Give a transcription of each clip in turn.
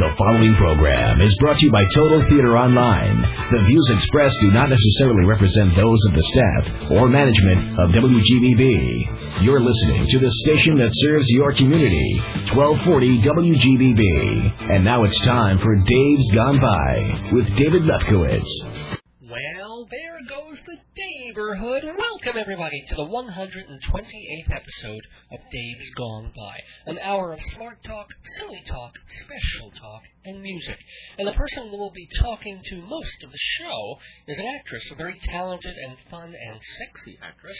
The following program is brought to you by Total Theater Online. The views expressed do not necessarily represent those of the staff or management of WGBB. You're listening to the station that serves your community, 1240 WGBB. And now it's time for Dave's Gone By with David Lefkowitz. Well, there goes the neighborhood. Welcome, everybody, to the 128th episode of Dave's Gone By. An hour of smart talk, silly talk, special talk, and music. And the person that will be talking to most of the show is an actress, a very talented and fun and sexy actress.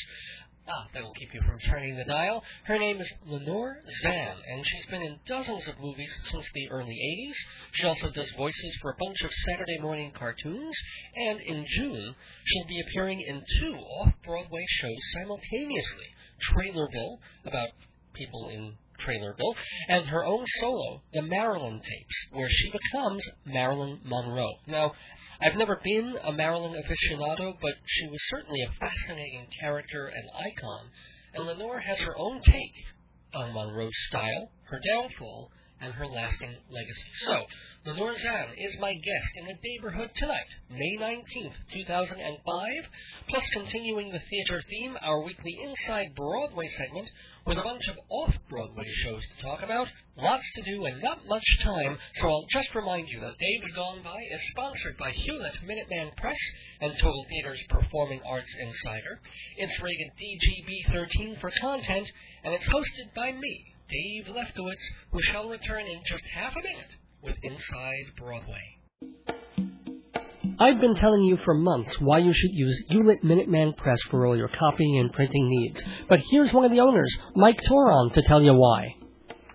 Ah, that will keep you from turning the dial. Her name is Lenore Zann, and she's been in dozens of movies since the early 80s. She also does voices for a bunch of Saturday morning cartoons, and in June, she'll be appearing in two off-Broadway shows simultaneously. Trailerville, about people in Trailerville, and her own solo, The Marilyn Tapes, where she becomes Marilyn Monroe. Now, I've never been a Marilyn aficionado, but she was certainly a fascinating character and icon, and Lenore has her own take on Monroe's style, her downfall, and her lasting legacy. So, Lenore Zann is my guest in the neighborhood tonight, May 19th, 2005, plus continuing the theater theme, our weekly Inside Broadway segment with a bunch of off-Broadway shows to talk about, lots to do and not much time, so I'll just remind you that Dave's Gone By is sponsored by Hewlett Minuteman Press and Total Theater's Performing Arts Insider. It's rated DGB-13 for content, and it's hosted by me, Dave Lefkowitz, who shall return in just half a minute with Inside Broadway. I've been telling you for months why you should use Hewlett Minuteman Press for all your copying and printing needs. But here's one of the owners, Mike Toron, to tell you why.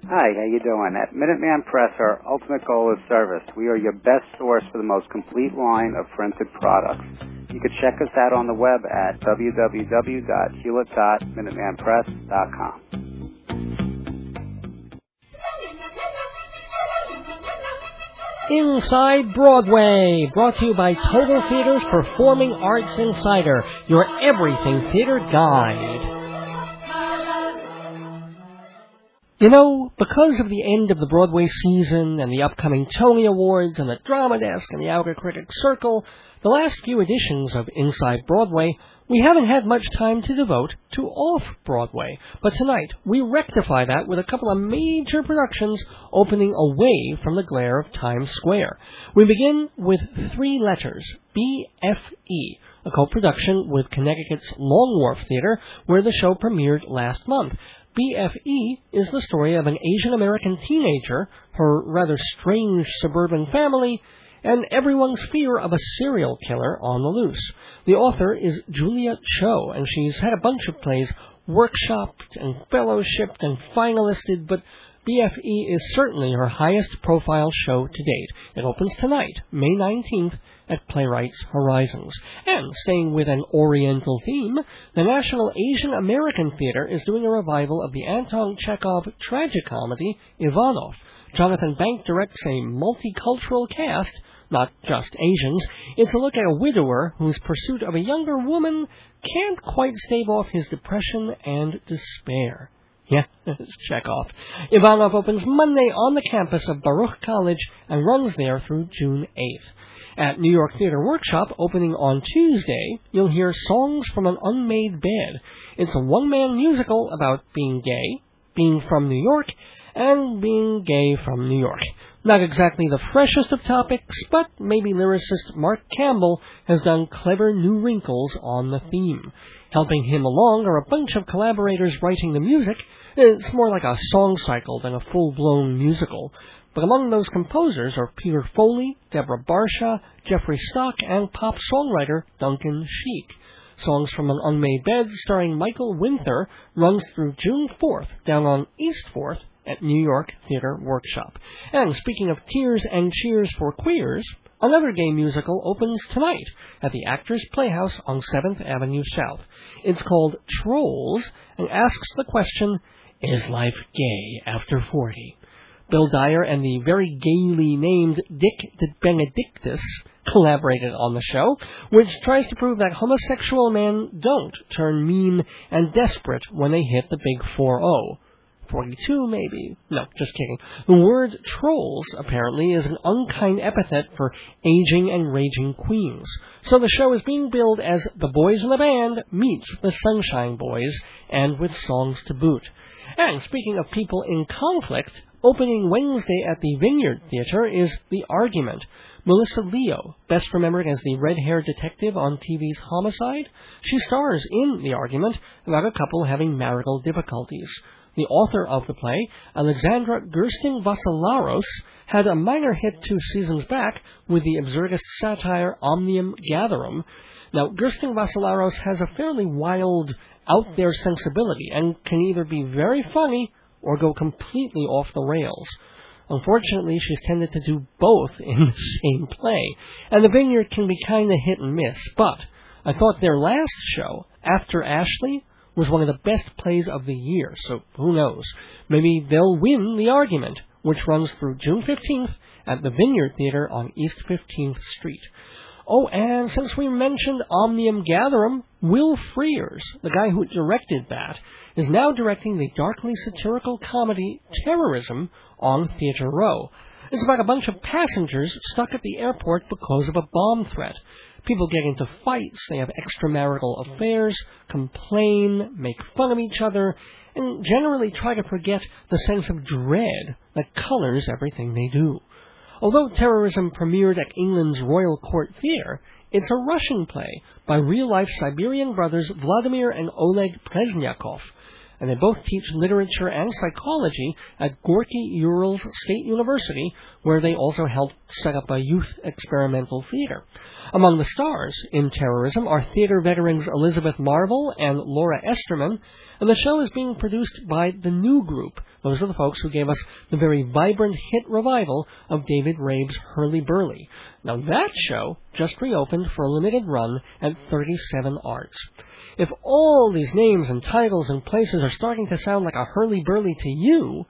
Hi, how you doing? At Minuteman Press, our ultimate goal is service. We are your best source for the most complete line of printed products. You can check us out on the web at www.hewlett.minutemanpress.com. Inside Broadway, brought to you by Total Theater's Performing Arts Insider, your everything theater guide. You know, because of the end of the Broadway season and the upcoming Tony Awards and the Drama Desk and the Outer Critics Circle, the last few editions of Inside Broadway we haven't had much time to devote to off Broadway, but tonight we rectify that with a couple of major productions opening away from the glare of Times Square. We begin with Three Letters, BFE, a co-production with Connecticut's Long Wharf Theater, where the show premiered last month. BFE is the story of an Asian American teenager, her rather strange suburban family, and everyone's fear of a serial killer on the loose. The author is Julia Cho, and she's had a bunch of plays workshopped and fellowshipped and finalisted, but BFE is certainly her highest profile show to date. It opens tonight, May 19th, at Playwrights Horizons. And staying with an Oriental theme, the National Asian American Theater is doing a revival of the Anton Chekhov tragicomedy Ivanov. Jonathan Bank directs a multicultural cast not just Asians. It's a look at a widower whose pursuit of a younger woman can't quite stave off his depression and despair. Yeah, it's Chekhov. Ivanov opens Monday on the campus of Baruch College and runs there through June 8th. At New York Theater Workshop, opening on Tuesday, you'll hear Songs from an Unmade Bed. It's a one-man musical about being gay, being from New York, and being gay from New York. Not exactly the freshest of topics, but maybe lyricist Mark Campbell has done clever new wrinkles on the theme. Helping him along are a bunch of collaborators writing the music. It's more like a song cycle than a full-blown musical. But among those composers are Peter Foley, Deborah Barsha, Jeffrey Stock, and pop songwriter Duncan Sheik. Songs from an Unmade Bed starring Michael Winther runs through June 4th down on East 4th at New York Theater Workshop. And speaking of tears and cheers for queers, another gay musical opens tonight at the Actors Playhouse on 7th Avenue South. It's called Trolls and asks the question, is life gay after 40? Bill Dyer and the very gaily named Dick Benedictus collaborated on the show, which tries to prove that homosexual men don't turn mean and desperate when they hit the big 4-0. 42 maybe. No, just kidding. The word trolls apparently is an unkind epithet for aging and raging queens. So the show is being billed as The Boys in the Band meets The Sunshine Boys, and with songs to boot. And speaking of people in conflict, opening Wednesday at the Vineyard Theater is The Argument. Melissa Leo, best remembered as the red-haired detective on TV's Homicide, she stars in The Argument about a couple having marital difficulties. The author of the play, Alexandra Gersten Vassilaros, had a minor hit two seasons back with the absurdist satire Omnium Gatherum. Now, Gersten Vassilaros has a fairly wild, out there sensibility and can either be very funny or go completely off the rails. Unfortunately, she's tended to do both in the same play, and the Vineyard can be kind of hit and miss, but I thought their last show, After Ashley, was one of the best plays of the year, so who knows? Maybe they'll win the argument, which runs through June 15th at the Vineyard Theater on East 15th Street. Oh, and since we mentioned Omnium Gatherum, Will Frears, the guy who directed that, is now directing the darkly satirical comedy Terrorism on Theatre Row. It's about a bunch of passengers stuck at the airport because of a bomb threat. People get into fights, they have extramarital affairs, complain, make fun of each other, and generally try to forget the sense of dread that colors everything they do. Although terrorism premiered at England's Royal Court Theatre, it's a Russian play by real life Siberian brothers Vladimir and Oleg Presnyakov, and they both teach literature and psychology at Gorky Urals State University, where they also helped set up a youth experimental theater. Among the stars in Terrorism are theater veterans Elizabeth Marvel and Laura Esterman, and the show is being produced by the New Group. Those are the folks who gave us the very vibrant hit revival of David Rabe's Hurly Burly. Now that show just reopened for a limited run at 37 Arts. If all these names and titles and places are starting to sound like a hurly burly to you,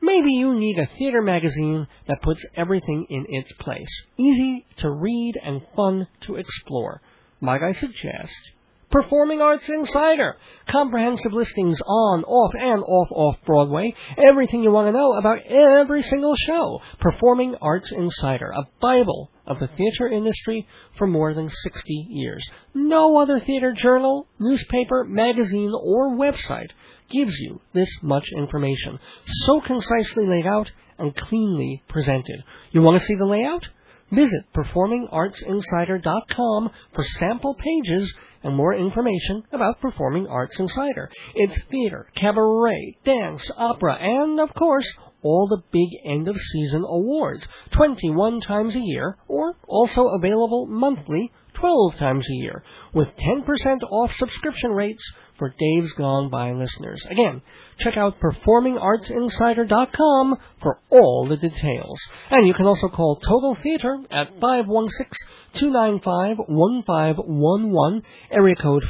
maybe you need a theater magazine that puts everything in its place. Easy to read and fun to explore. Might I suggest Performing Arts Insider. Comprehensive listings on, off, and off off Broadway. Everything you want to know about every single show. Performing Arts Insider, a Bible of the theater industry for more than 60 years. No other theater journal, newspaper, magazine, or website gives you this much information. So concisely laid out and cleanly presented. You want to see the layout? Visit performingartsinsider.com for sample pages and more information about Performing Arts Insider. It's theater, cabaret, dance, opera, and, of course, all the big end of season awards, 21 times a year, or also available monthly, 12 times a year, with 10% off subscription rates for Dave's Gone By listeners. Again, check out performingartsinsider.com for all the details. And you can also call Total Theater at 516-295-1511, area code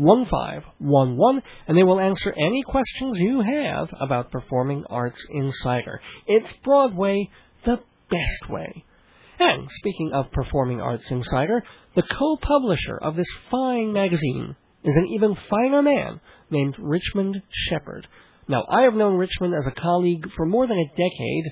516-295-1511, and they will answer any questions you have about Performing Arts Insider. It's Broadway the best way. And speaking of Performing Arts Insider, the co-publisher of this fine magazine is an even finer man named Richmond Shepard. Now, I have known Richmond as a colleague for more than a decade,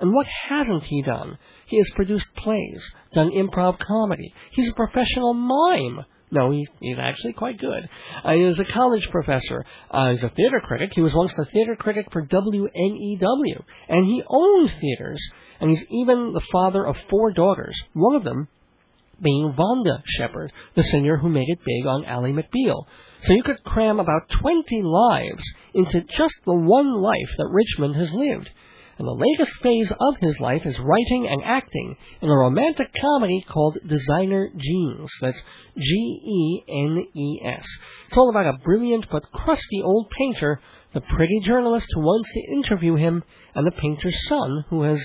and what hasn't he done? He has produced plays, done improv comedy. He's a professional mime. No, he, he's actually quite good. Uh, he is a college professor. Uh, he's a theater critic. He was once the theater critic for WNEW, and he owns theaters and he's even the father of four daughters, one of them being Vonda Shepard, the singer who made it big on Ally McBeal. So you could cram about 20 lives into just the one life that Richmond has lived. And the latest phase of his life is writing and acting in a romantic comedy called Designer Genes. That's G-E-N-E-S. It's all about a brilliant but crusty old painter, the pretty journalist who wants to interview him, and the painter's son who has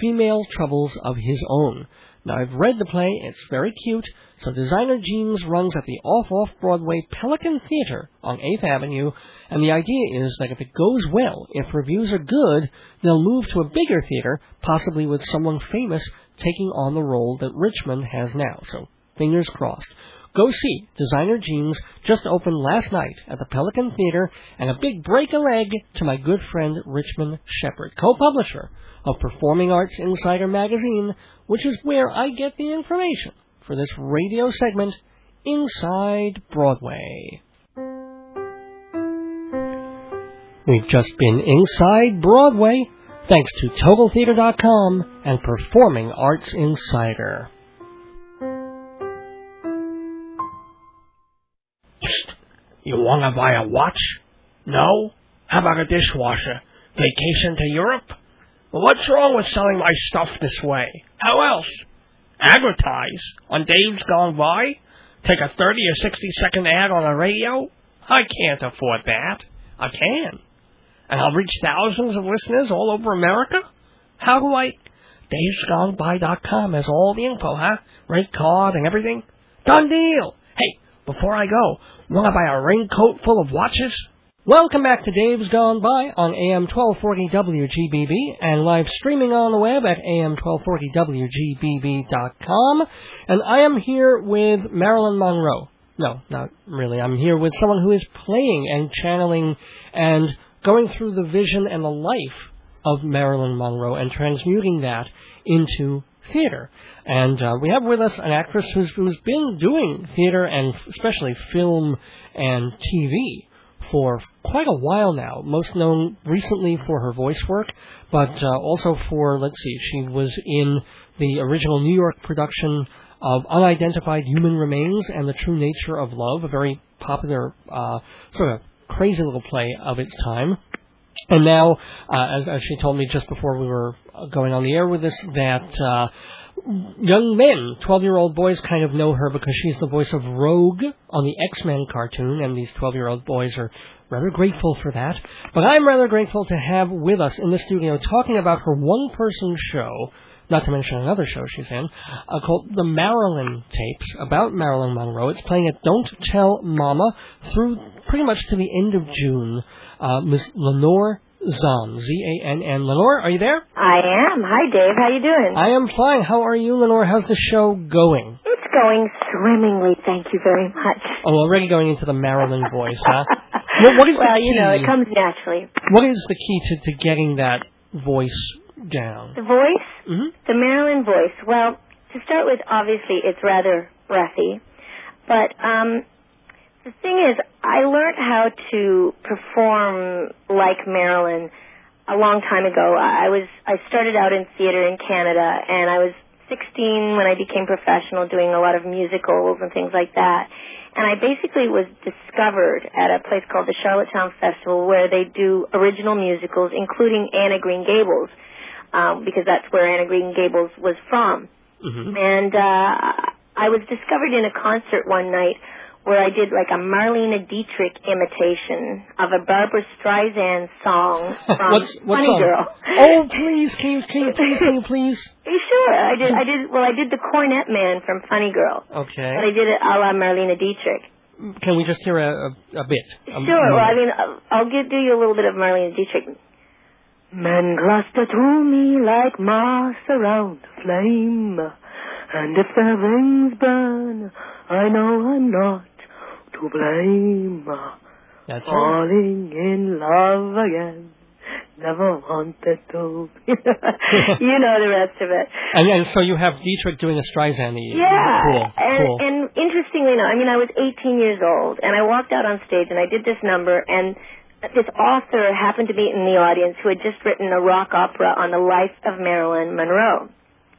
female troubles of his own. Now, I've read the play, it's very cute. So, Designer Genes runs at the off off Broadway Pelican Theater on 8th Avenue, and the idea is that if it goes well, if reviews are good, they'll move to a bigger theater, possibly with someone famous taking on the role that Richmond has now. So, fingers crossed. go see Designer Genes just opened last night at the Pelican Theater, and a big break a leg to my good friend Richmond Shepard, co-publisher of Performing Arts Insider magazine, which is where I get the information for this radio segment, Inside Broadway. We've just been inside Broadway, thanks to TotalTheater.com and Performing Arts Insider. You want to buy a watch? No? How about a dishwasher? Vacation to Europe? Well, what's wrong with selling my stuff this way? How else? Advertise on Dave's Gone By? Take a 30 or 60 second ad on the radio? I can't afford that. I can. And I'll reach thousands of listeners all over America? How do I? Dave'sGoneBy.com has all the info, huh? Rate card and everything. Done deal. Hey, before I go, want to buy a raincoat full of watches? Welcome back to Dave's Gone By on AM 1240 WGBB and live streaming on the web at AM1240WGBB.com. And I am here with Marilyn Monroe. No, not really. I'm here with someone who is playing and channeling and going through the vision and the life of Marilyn Monroe and transmuting that into theater. And uh, we have with us an actress who's, who's been doing theater and especially film and TV for quite a while now, most known recently for her voice work, but uh, also for, let's see, she was in the original New York production of Unidentified Human Remains and the True Nature of Love, a very popular, uh, sort of crazy little play of its time. And now, uh, as, as she told me just before we were going on the air with this, that uh, young men, 12 year old boys, kind of know her because she's the voice of Rogue on the X Men cartoon, and these 12 year old boys are rather grateful for that. But I'm rather grateful to have with us in the studio talking about her one person show. Not to mention another show she's in, uh, called The Marilyn Tapes, about Marilyn Monroe. It's playing at Don't Tell Mama through pretty much to the end of June. Uh, Miss Lenore Zann, Z-A-N-N. Lenore, are you there? I am. Hi, Dave. How you doing? I am fine. How are you, Lenore? How's the show going? It's going swimmingly. Thank you very much. Oh, already going into the Marilyn voice, huh? what, what is well, the key? you know, it comes naturally. What is the key to, to getting that voice down? The voice? Mm-hmm. The Marilyn voice. Well, to start with, obviously, it's rather breathy. But um, the thing is, I learned how to perform like Marilyn a long time ago. I was I started out in theater in Canada, and I was 16 when I became professional, doing a lot of musicals and things like that. And I basically was discovered at a place called the Charlottetown Festival, where they do original musicals, including Anne of Green Gables, um, because that's where Anne of Green Gables was from. Mm-hmm. And uh, I was discovered in a concert one night where I did like a Marlene Dietrich imitation of a Barbra Streisand song from What's, what Funny song? Girl. Oh, please, can you, can you please, can you please? Sure, I did. I did. Well, I did the Cornet Man from Funny Girl, but Okay. I did it a la Marlene Dietrich. Can we just hear a, a, a bit? A Sure. Well, I mean, I'll- I'll give, do you a little bit of Marlene Dietrich. Men cluster to me like moss around a flame, and if their wings burn, I know I'm not to blame. That's right. Falling in love again, never wanted to. you know the rest of it. And, and so you have Dietrich doing a Streisand. Yeah. Cool, and, cool. and interestingly enough, I mean, I was 18 years old, and I walked out on stage and I did this number, and this author happened to be in the audience who had just written a rock opera on the life of Marilyn Monroe.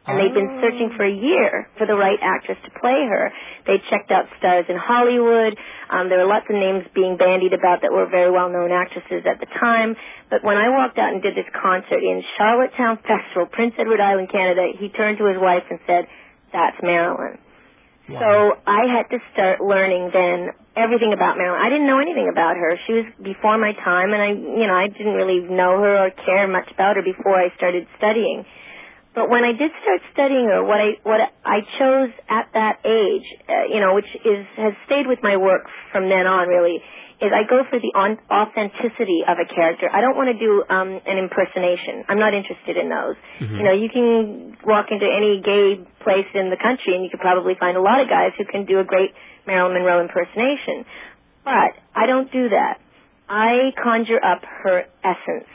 And they'd been searching for a year for the right actress to play her. They checked out stars in Hollywood. Um, there were lots of names being bandied about that were very well-known actresses at the time. But when I walked out and did this concert in Charlottetown Festival, Prince Edward Island, Canada, he turned to his wife and said, "That's Marilyn." So I had to start learning then everything about Marilyn. I didn't know anything about her. She was before my time, and I, you know, I didn't really know her or care much about her before I started studying. But when I did start studying her, what I what I chose at that age, uh, you know, which is has stayed with my work from then on, really, is I go for the on, authenticity of a character. I don't want to do um, an impersonation. I'm not interested in those. You know, you can walk into any gay place in the country, and you could probably find a lot of guys who can do a great Marilyn Monroe impersonation. But I don't do that. I conjure up her essence.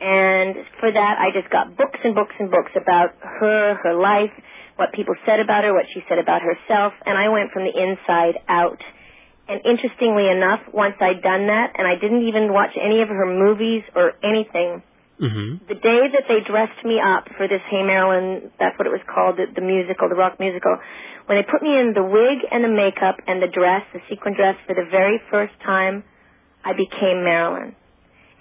And for that, I just got books and books and books about her, her life, what people said about her, what she said about herself, and I went from the inside out. And interestingly enough, once I'd done that, and I didn't even watch any of her movies or anything, Mm-hmm. the day that they dressed me up for this Hey Marilyn, that's what it was called, the, the musical, the rock musical, when they put me in the wig and the makeup and the dress, the sequin dress for the very first time, I became Marilyn.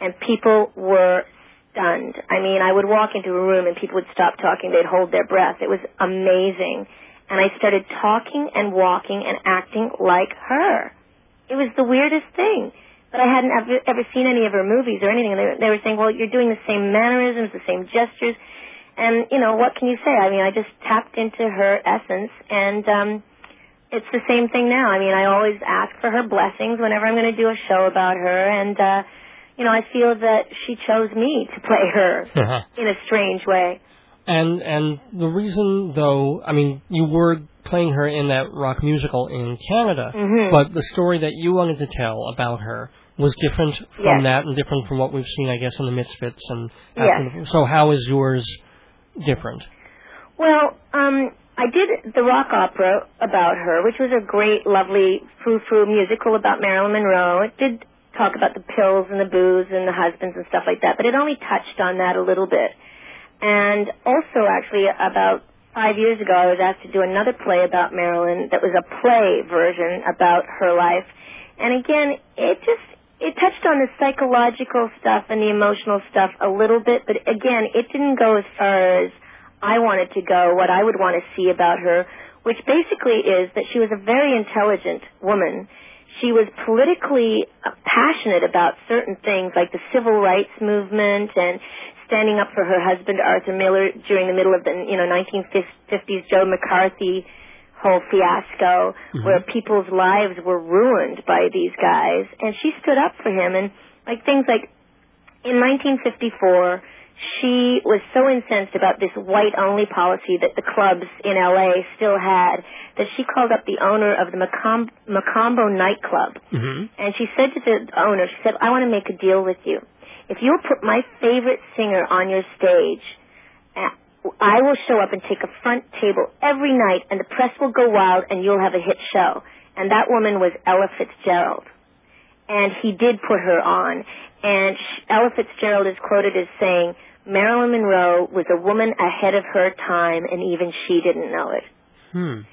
And people were stunned. I mean, I would walk into a room and people would stop talking, they'd hold their breath. It was amazing. And I started talking and walking and acting like her. It was the weirdest thing but I hadn't ever, ever seen any of her movies or anything. And they, they were saying, well, you're doing the same mannerisms, the same gestures. And, you know, what can you say? I mean, I just tapped into her essence and, um, it's the same thing now. I mean, I always ask for her blessings whenever I'm going to do a show about her and, uh, you know, I feel that she chose me to play her in a strange way. And and the reason, though, I mean, you were playing her in that rock musical in Canada, Mhm. but the story that you wanted to tell about her was different from Yes. that and different from what we've seen, I guess, in the Misfits. And Yes. so, how is yours different? Well, um, I did the rock opera about her, which was a great, lovely frou-frou musical about Marilyn Monroe. It did talk about the pills and the booze and the husbands and stuff like that, but it only touched on that a little bit. And also, actually, about five years ago, I was asked to do another play about Marilyn that was a play version about her life. And again, it just it touched on the psychological stuff and the emotional stuff a little bit, but again, it didn't go as far as I wanted to go, what I would want to see about her, which basically is that she was a very intelligent woman. She was politically uh, passionate about certain things like the civil rights movement and standing up for her husband Arthur Miller during the middle of the you know 1950s Joe McCarthy whole fiasco where people's lives were ruined by these guys. And she stood up for him. And like things like in 1954 she was so incensed about this white only policy that the clubs in LA still had that she called up the owner of the Macom- Mocambo nightclub Mm-hmm. and she said to the owner, she said, I want to make a deal with you. If you'll put my favorite singer on your stage, uh, I will show up and take a front table every night and the press will go wild and you'll have a hit show. And that woman was Ella Fitzgerald. And he did put her on. And Ella Fitzgerald is quoted as saying, Marilyn Monroe was a woman ahead of her time and even she didn't know it. Hmm.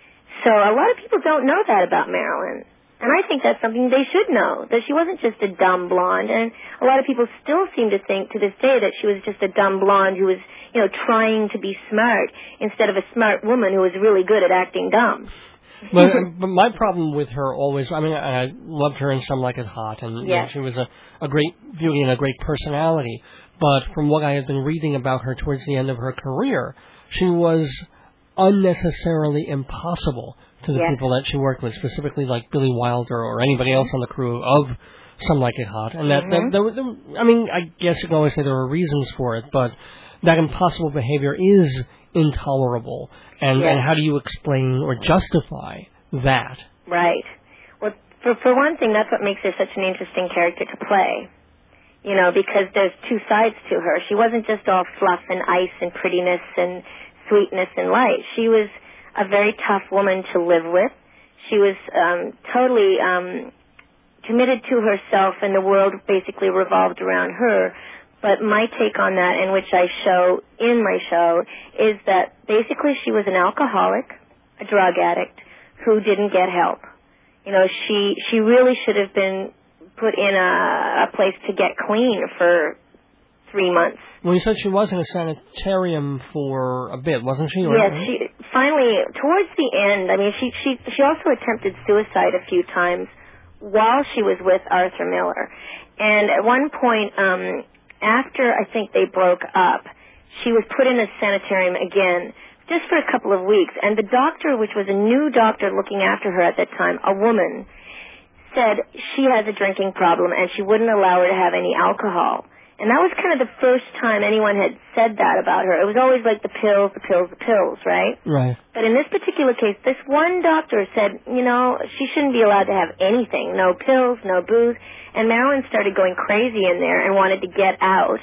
So a lot of people don't know that about Marilyn. And I think that's something they should know, that she wasn't just a dumb blonde. And a lot of people still seem to think to this day that she was just a dumb blonde who was, you know, trying to be smart instead of a smart woman who was really good at acting dumb. But, but my problem with her always, I mean, I loved her in Some Like It Hot, and you know, she was a, a great beauty and a great personality. But from what I had been reading about her towards the end of her career, she was unnecessarily impossible to the Yes. people that she worked with, specifically like Billy Wilder or anybody else on the crew of Some Like It Hot. And that, that Mhm. there, were- there, were- I mean, I guess you can always say there were reasons for it, but that impossible behavior is intolerable. And, Yes. and how do you explain or justify that? Right. Well, for for one thing, that's what makes her such an interesting character to play. You know, because there's two sides to her. She wasn't just all fluff and ice and prettiness and sweetness and light. She was a very tough woman to live with. She was um, totally um, committed to herself, and the world basically revolved around her. But my take on that, and which I show in my show, is that basically she was an alcoholic, a drug addict, who didn't get help. You know, she she really should have been put in a, a place to get clean for three months. Well, you said she was in a sanitarium for a bit, wasn't she? Or- Yes, she finally towards the end. I mean, she she she also attempted suicide a few times while she was with Arthur Miller, and at one point, um, after I think they broke up, she was put in a sanitarium again just for a couple of weeks. And the doctor, which was a new doctor looking after her at that time, a woman, said she has a drinking problem and she wouldn't allow her to have any alcohol. And that was kind of the first time anyone had said that about her. It was always like the pills, the pills, the pills, right? Right. But in this particular case, this one doctor said, you know, she shouldn't be allowed to have anything. No pills, no booze. And Marilyn started going crazy in there and wanted to get out.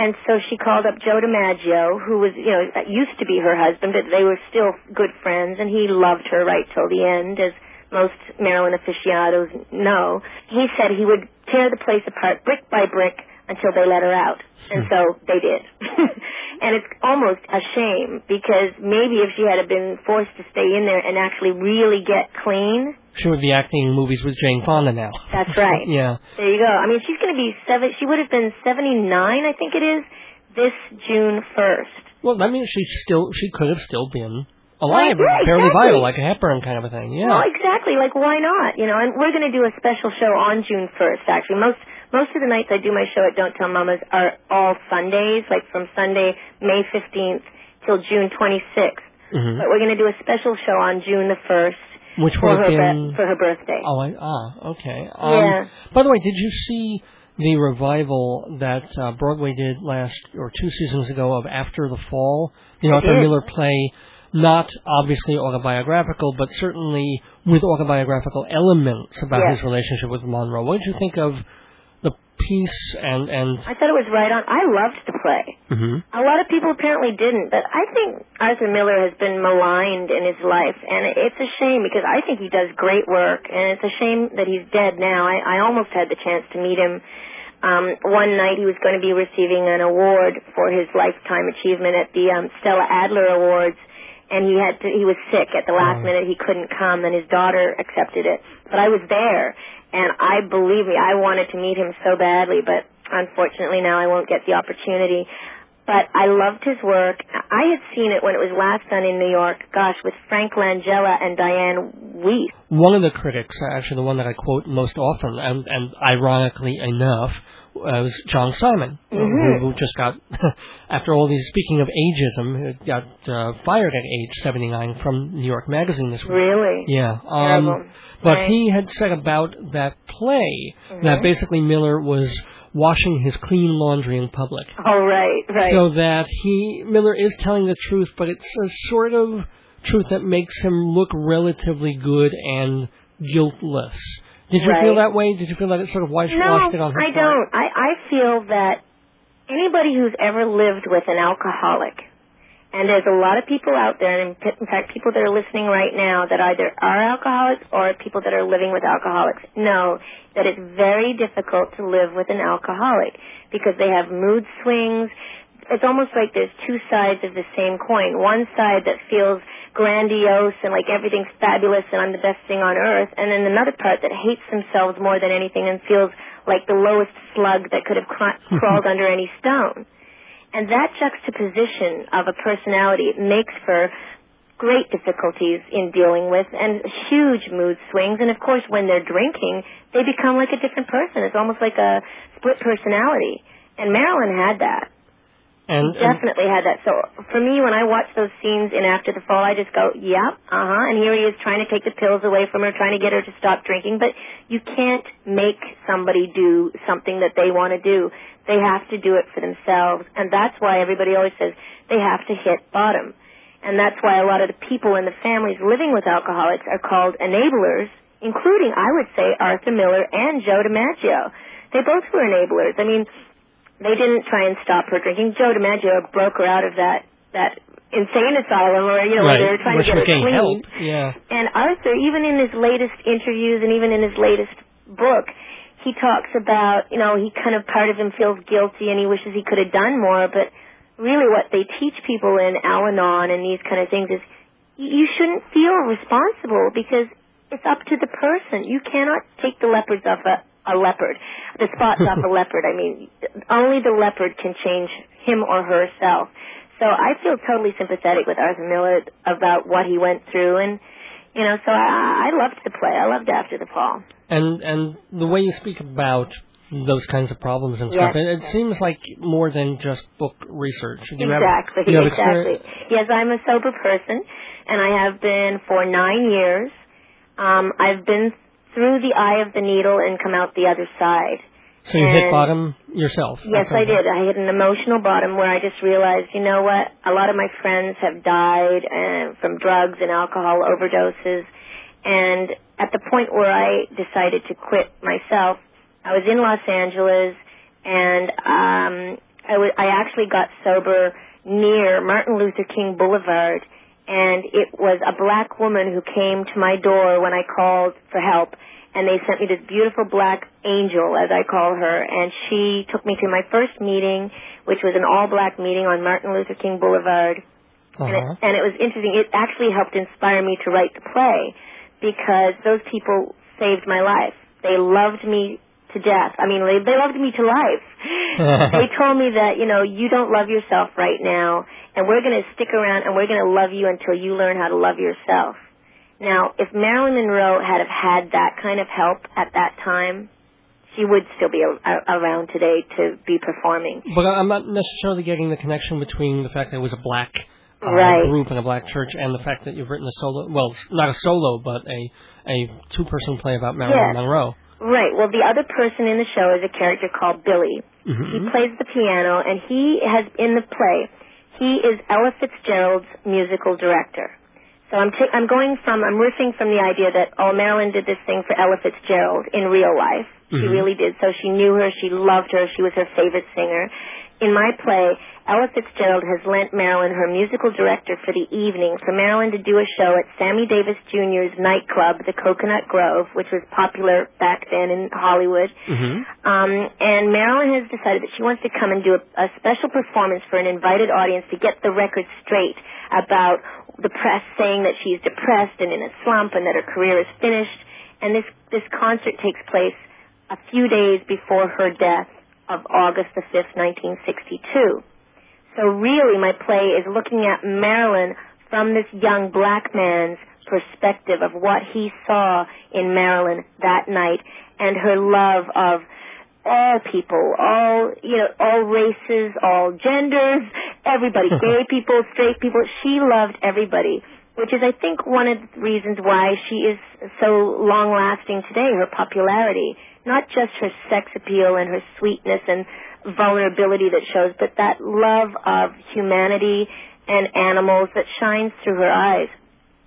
And so she called up Joe DiMaggio, who was, you know, used to be her husband, but they were still good friends, and he loved her right till the end, as most Marilyn aficionados know. He said he would tear the place apart brick by brick until they let her out. And so hmm. they did. and it's almost a shame because maybe if she had been forced to stay in there and actually really get clean. She would be acting in movies with Jane Fonda now. That's right. yeah. There you go. I mean, she's going to be seven. She would have been seventy-nine, I think it is, this June first. Well, that means she still she could have still been alive, Right, yeah, fairly exactly. vital, like a Hepburn kind of a thing. Yeah. Well, exactly. Like, why not? You know, and we're going to do a special show on June 1st, actually. Most most of the nights I do my show at Don't Tell Mamas are all Sundays, like from Sunday, May 15th till June 26th. Mhm. But we're going to do a special show on June the 1st Which for her, be- for her birthday. Oh, I, ah, okay. Um, Yeah. By the way, did you see the revival that uh, Broadway did last or two seasons ago of After the Fall? The Arthur. Miller play, not obviously autobiographical, but certainly with autobiographical elements about Yes. his relationship with Monroe. What did you think of the piece and and? I thought it was right on. I loved the play. hmm A lot of people apparently didn't, but I think Arthur Miller has been maligned in his life, and it's a shame because I think he does great work, and it's a shame that he's dead now. I, I almost had the chance to meet him. Um, one night he was going to be receiving an award for his lifetime achievement at the um, Stella Adler Awards, and he had to, he was sick at the last minute. He couldn't come, and his daughter accepted it. But I was there, and I believe me, I wanted to meet him so badly, but unfortunately now I won't get the opportunity but I loved his work. I had seen it when it was last done in New York, gosh, with Frank Langella and Dianne Wiest. One of the critics, actually the one that I quote most often, and, and ironically enough, uh, was John Simon, who, Mhm. who just got, after all these, speaking of ageism, uh, got uh, fired at age 79 from New York Magazine this week. Really? Yeah. Um, but Right. he had said about that play that Mhm. basically Miller was washing his clean laundry in public. Oh, right, right. So that he Miller is telling the truth, but it's a sort of truth that makes him look relatively good and guiltless. Did you feel that way? Did you feel that it sort of washed, no, washed it on her I part? don't. I, I feel that anybody who's ever lived with an alcoholic, and there's a lot of people out there, and in fact, people that are listening right now that either are alcoholics or people that are living with alcoholics know that it's very difficult to live with an alcoholic because they have mood swings. It's almost like there's two sides of the same coin. One side that feels grandiose and like everything's fabulous and I'm the best thing on earth, and then another part that hates themselves more than anything and feels like the lowest slug that could have cra- crawled under any stone. And that juxtaposition of a personality makes for great difficulties in dealing with and huge mood swings. And of course, when they're drinking, they become like a different person. It's almost like a split personality. And Marilyn had that. And, and Definitely had that. So for me, when I watch those scenes in After the Fall, I just go, yep, uh huh. And here he is trying to take the pills away from her, trying to get her to stop drinking. But you can't make somebody do something that they want to do. They have to do it for themselves. And that's why everybody always says they have to hit bottom. And that's why a lot of the people in the families living with alcoholics are called enablers, including, I would say, Arthur Miller and Joe DiMaggio. They both were enablers. I mean, they didn't try and stop her drinking. Joe DiMaggio broke her out of that that insane asylum, or you know, right, where they were trying which to get her clean. help. Yeah. And Arthur, even in his latest interviews and even in his latest book, he talks about, you know, he kind of part of him feels guilty and he wishes he could have done more, but really what they teach people in Al-Anon and these kind of things is you shouldn't feel responsible because it's up to the person. You cannot take the leopards off a, a leopard, the spots off a leopard. I mean, only the leopard can change him or herself. So I feel totally sympathetic with Arthur Miller about what he went through, and you know, so I, I loved the play. I loved After the Fall. And and the way you speak about those kinds of problems and Yes. stuff, it, it seems like more than just book research. You exactly, do you have exactly. experience- Yes, I'm a sober person, and I have been for nine years. Um, I've been through the eye of the needle and come out the other side. So you hit bottom yourself. Yes, I did. I hit an emotional bottom where I just realized, you know what? A lot of my friends have died uh, from drugs and alcohol overdoses, and at the point where I decided to quit myself, I was in Los Angeles, and um, I, w- I actually got sober near Martin Luther King Boulevard, and it was a black woman who came to my door when I called for help and they sent me this beautiful black angel, as I call her, and she took me to my first meeting, which was an all-black meeting on Martin Luther King Boulevard. Uh-huh. And, it, and it was interesting. It actually helped inspire me to write the play because those people saved my life. They loved me to death. I mean, they, they loved me to life. they told me that, you know, you don't love yourself right now, and we're going to stick around and we're going to love you until you learn how to love yourself. Now, if Marilyn Monroe had have had that kind of help at that time, she would still be a, a, around today to be performing. But I'm not necessarily getting the connection between the fact that it was a black uh, Right. group and a black church and the fact that you've written a solo, well, not a solo, but a a two-person play about Marilyn Yes. Monroe. Right. Well, the other person in the show is a character called Billy. He Mhm. plays the piano, and he has in the play. He is Ella Fitzgerald's musical director. So I'm t- I'm going from I'm riffing from the idea that oh Marilyn did this thing for Ella Fitzgerald in real life. She Mhm. really did. So she knew her. She loved her. She was her favorite singer. In my play, Ella Fitzgerald has lent Marilyn her musical director for the evening for Marilyn to do a show at Sammy Davis Jr.'s nightclub, the Cocoanut Grove, which was popular back then in Hollywood. Mhm. Um, and Marilyn has decided that she wants to come and do a, a special performance for an invited audience to get the record straight about the press saying that she's depressed and in a slump and that her career is finished. And this this concert takes place a few days before her death of August the 5th, 1962. So really my play is looking at Marilyn from this young black man's perspective of what he saw in Marilyn that night and her love of all people, all, you know, all races, all genders, everybody, gay people, straight people. She loved everybody, which is, I think, one of the reasons why she is so long lasting today, her popularity. Not just her sex appeal and her sweetness and vulnerability that shows, but that love of humanity and animals that shines through her eyes.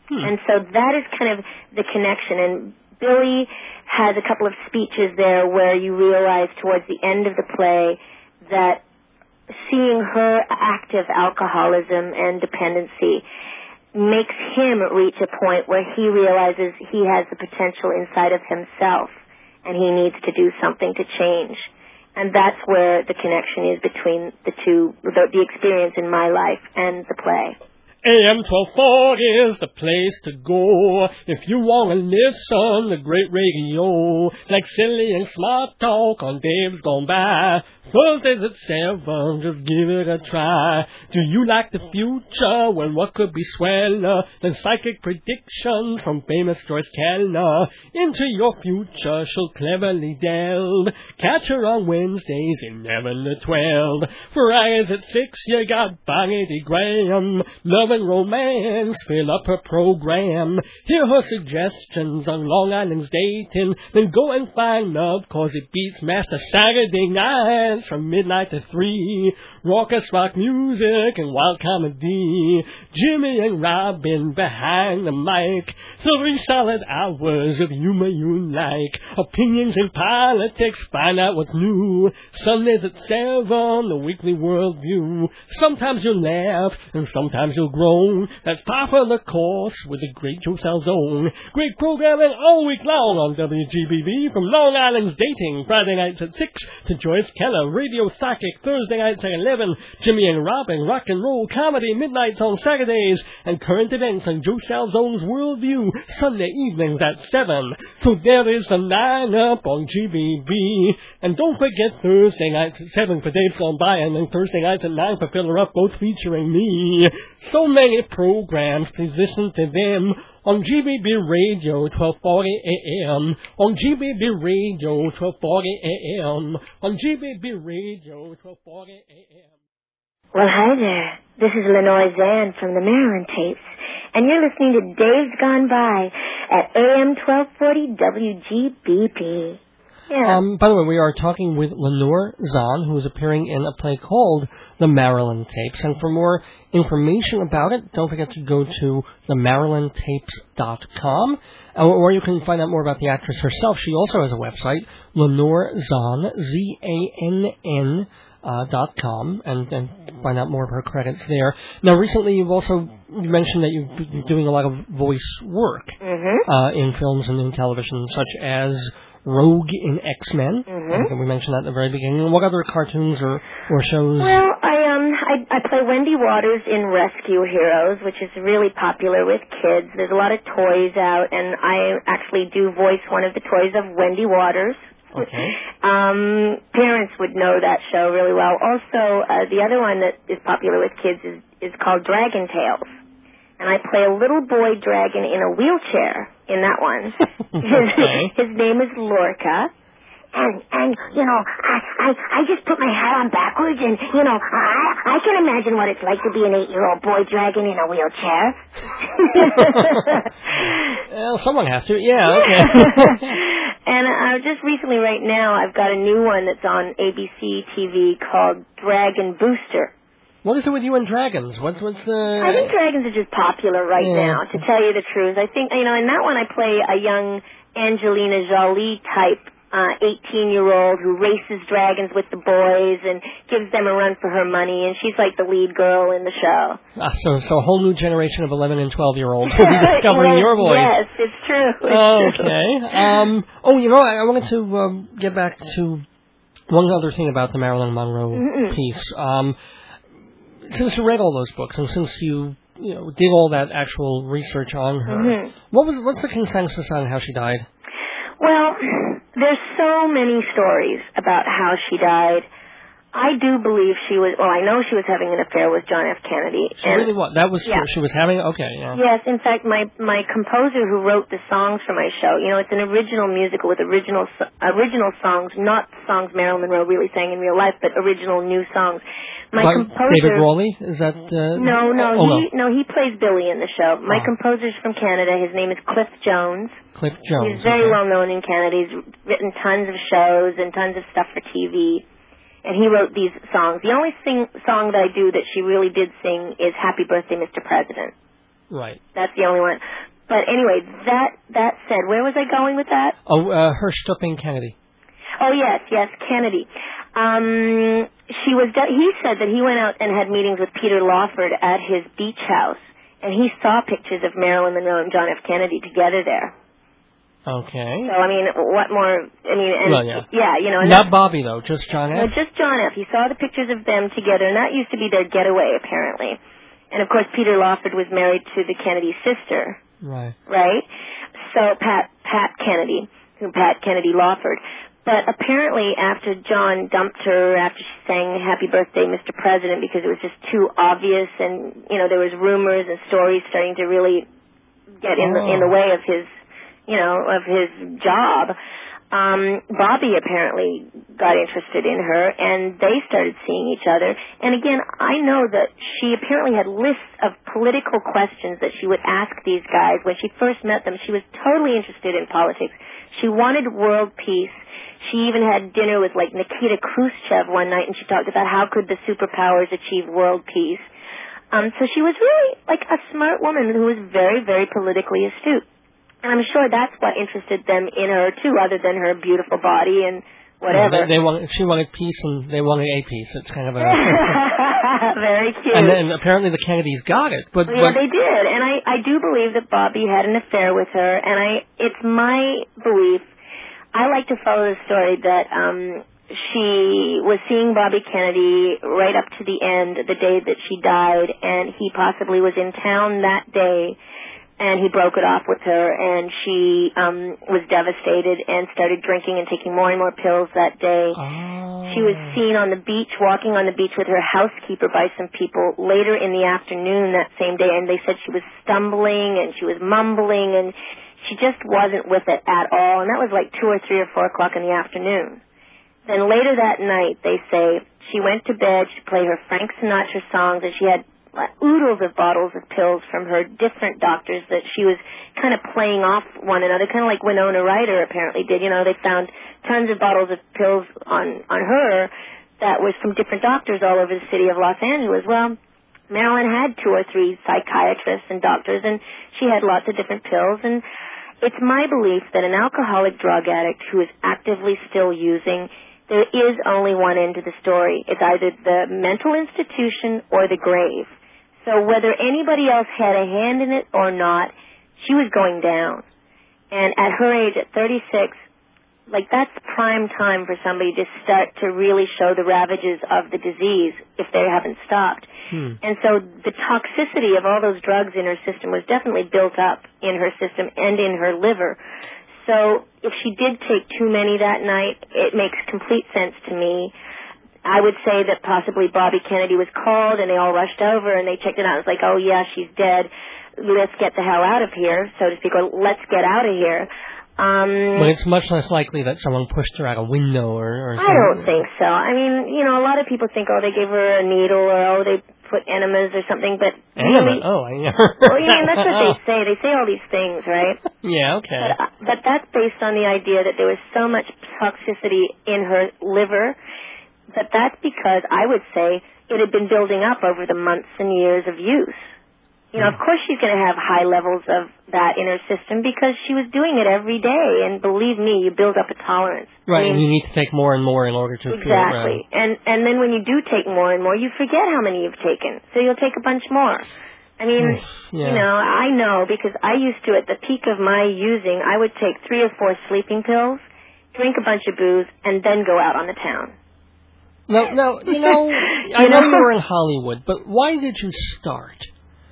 Hmm. And so that is kind of the connection. And Billy has a couple of speeches there where you realize towards the end of the play that seeing her active alcoholism and dependency makes him reach a point where he realizes he has the potential inside of himself and he needs to do something to change. And that's where the connection is between the two, the, the experience in my life and the play. AM 1240 is the place to go if you want to listen to great radio like silly and smart talk on Dave's Gone By. Thursdays at 7, just give it a try. Do you like the future? Well, what could be sweller than psychic predictions from famous Joyce Keller? Into your future she'll cleverly delve. Catch her on Wednesdays, 11 to 12. Fridays at 6, you got Bonnie Graham. Love romance fill up her program. Hear her suggestions on Long Island's dating. Then go and find love, cause it beats Master Saturday nights from midnight to three. Raucous rock music and wild comedy. Jimmy and Robin behind the mic. Three solid hours of humor you like. Opinions and politics, find out what's new. Sundays at seven, the weekly worldview. Sometimes you'll laugh, and sometimes you'll That's par of the course with the great Joe Salzone. Great programming all week long on WGBB from Long Island's Dating, Friday nights at 6 to Joyce Keller, Radio Psychic, Thursday nights at 11, Jimmy and Robin, rock and roll comedy, midnights on Saturdays, and current events on Joe Salzone's Worldview, Sunday evenings at 7. So there is the lineup on GBB. And don't forget Thursday nights at 7 for Dave's Gone By, and then Thursday nights at 9 for Fill Her Up, both featuring me. So many programs, please listen to them on GBB Radio 1240 AM, on GBB Radio 1240 AM, on GBB Radio 1240 AM. Well, hi there. This is Lenore Zann from the Marilyn Tapes, and you're listening to Dave's Gone By at AM 1240 WGBB. Yeah. Um, by the way, we are talking with Lenore Zann, who is appearing in a play called The Marilyn Tapes. And for more information about it, don't forget to go to themarilyntapes.com, or, or you can find out more about the actress herself. She also has a website, Lenore Zann, Z-A-N-N, uh, dot com and, and find out more of her credits there. Now, recently you've also mentioned that you've been doing a lot of voice work Mhm. uh, in films and in television, such as Rogue in X Men. Mhm. I think we mentioned that at the very beginning. What other cartoons or or shows? Well, I um I, I play Wendy Waters in Rescue Heroes, which is really popular with kids. There's a lot of toys out, and I actually do voice one of the toys of Wendy Waters. Okay. Um, parents would know that show really well. Also, uh, the other one that is popular with kids is is called Dragon Tales, and I play a little boy dragon in a wheelchair in that one. his, Okay. his name is Lorca. And and you know, I I I just put my hat on backwards, and you know, I I can imagine what it's like to be an eight-year-old boy dragon in a wheelchair. Well, someone has to. Yeah. Okay. and uh, just recently, right now, I've got a new one that's on ABC TV called Dragon Booster. What is it with you and dragons? What's what's uh? I think dragons are just popular right Yeah. now, to tell you the truth. I think, you know, in that one I play a young Angelina Jolie type uh, 18 year old who races dragons with the boys and gives them a run for her money, and she's like the lead girl in the show. Ah, so so a whole new generation of 11 and 12 year olds will be discovering Yes, your voice. Yes, it's true. It's true. Okay. Um. Oh, you know, I, I wanted to um, get back to one other thing about the Marilyn Monroe Mhm. piece. Um, since you read all those books and since you you know did all that actual research on her, Mhm. what was what's the consensus on how she died? Well, there's so many stories about how she died. I do believe she was. Well, I know she was having an affair with John F. Kennedy. She really what? That was Yeah. she was having. Okay. Yeah. Yes, in fact, my my composer who wrote the songs for my show, you know, it's an original musical with original original songs, not songs Marilyn Monroe really sang in real life, but original new songs. My composer. David Rawley is that? Uh, No, no, oh, he no, he plays Billy in the show. My Oh. composer's from Canada. His name is Cliff Jones. Cliff Jones. He's very okay. well known in Canada. He's written tons of shows and tons of stuff for TV. And he wrote these songs. The only sing, song that I do that she really did sing is Happy Birthday, Mr. President. Right. That's the only one. But anyway, that that said, where was I going with that? Oh, uh, Hirsch Stupping Kennedy. Oh yes, yes, Kennedy. Um, she was. He said that he went out and had meetings with Peter Lawford at his beach house, and he saw pictures of Marilyn Monroe and John F. Kennedy together there. Okay. So I mean, what more? I mean, and Well, yeah. you know, and Not Bobby though, just John No, F. just John F. He saw the pictures of them together, and that used to be their getaway, apparently. And of course, Peter Lawford was married to the Kennedy sister, Right. right? So Pat Pat Kennedy, who Pat Kennedy Lawford. But apparently, after John dumped her, after she sang "Happy Birthday, Mr. President," because it was just too obvious, and you know there was rumors and stories starting to really get in the in the Oh. way of his, you know, of his job. Um, Bobby apparently got interested in her, and they started seeing each other. And again, I know that she apparently had lists of political questions that she would ask these guys when she first met them. She was totally interested in politics. She wanted world peace. She even had dinner with like Nikita Khrushchev one night, and she talked about how could the superpowers achieve world peace. Um, so she was really like a smart woman who was very, very politically astute. And I'm sure that's what interested them in her too, other than her beautiful body and whatever. They, they wanted, she wanted peace, and they wanted a peace. It's kind of a. very cute. and then apparently the Kennedys got it, but, yeah, but they did, and I I do believe that Bobby had an affair with her, and I it's my belief. I like to follow the story that um she was seeing Bobby Kennedy right up to the end, the day that she died, and he possibly was in town that day, and he broke it off with her, and she um was devastated and started drinking and taking more and more pills that day. Oh. She was seen on the beach, walking on the beach with her housekeeper by some people later in the afternoon that same day, and they said she was stumbling and she was mumbling and she just wasn't with it at all, and that was like two or three or four o'clock in the afternoon. Then later that night, they say she went to bed, she played her Frank Sinatra songs, and she had oodles of bottles of pills from her different doctors that she was kind of playing off one another, kind of like Winona Ryder apparently did. You know, they found tons of bottles of pills on on her that was from different doctors all over the city of Los Angeles. Well, Marilyn had two or three psychiatrists and doctors, and she had lots of different pills. And it's my belief that an alcoholic drug addict who is actively still using there is only one end to the story. It's either the mental institution or the grave. So whether anybody else had a hand in it or not, she was going down. And at her age, at 36, like that's prime time for somebody to start to really show the ravages of the disease if they haven't stopped. Hmm. And so the toxicity of all those drugs in her system was definitely built up in her system and in her liver. So if she did take too many that night, it makes complete sense to me. I would say that possibly Bobby Kennedy was called and they all rushed over and they checked it out. It was like, oh yeah, she's dead. Let's get the hell out of here, so to speak, or let's get out of here. Um, But it's much less likely that someone pushed her out a window or, or something. I don't think so. I mean, you know, a lot of people think, oh, they gave her a needle or oh, they put enemas or something, but Enema. really, Oh, I know. well, you know, that's what they say. They say all these things, right? Yeah, okay. But, uh, but that's based on the idea that there was so much toxicity in her liver. But that's because I would say it had been building up over the months and years of use. You know, of hmm. course she's going to have high levels of that in her system because she was doing it every day. And believe me, you build up a tolerance. I Right, mean, and you need to take more and more in order to feel Exactly. And and then when you do take more and more, you forget how many you've taken. So you'll take a bunch more. I mean, yeah. you know, I know because I used to at the peak of my using, I would take 3 or 4 sleeping pills, drink a bunch of booze and then go out on the town. No, no, you know, I know know? you were in Hollywood, but why did you start?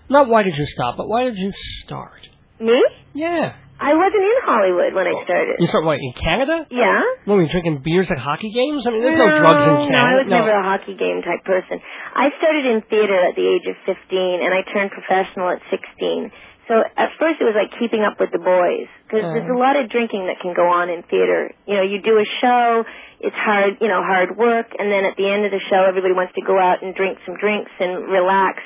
Not why did you stop, but why did you start? Me? Yeah. I wasn't in Hollywood when I oh, started. You start what, in Canada? Yeah? When we were drinking beers at hockey games? I mean, there's no, drugs in Canada. No, I was never a hockey game type person. I started in theater at the age of 15 and I turned professional at 16. So at first it was like keeping up with the boys because Uh. there's a lot of drinking that can go on in theater. You know, you do a show, it's hard, you know, hard work, and then at the end of the show everybody wants to go out and drink some drinks and relax,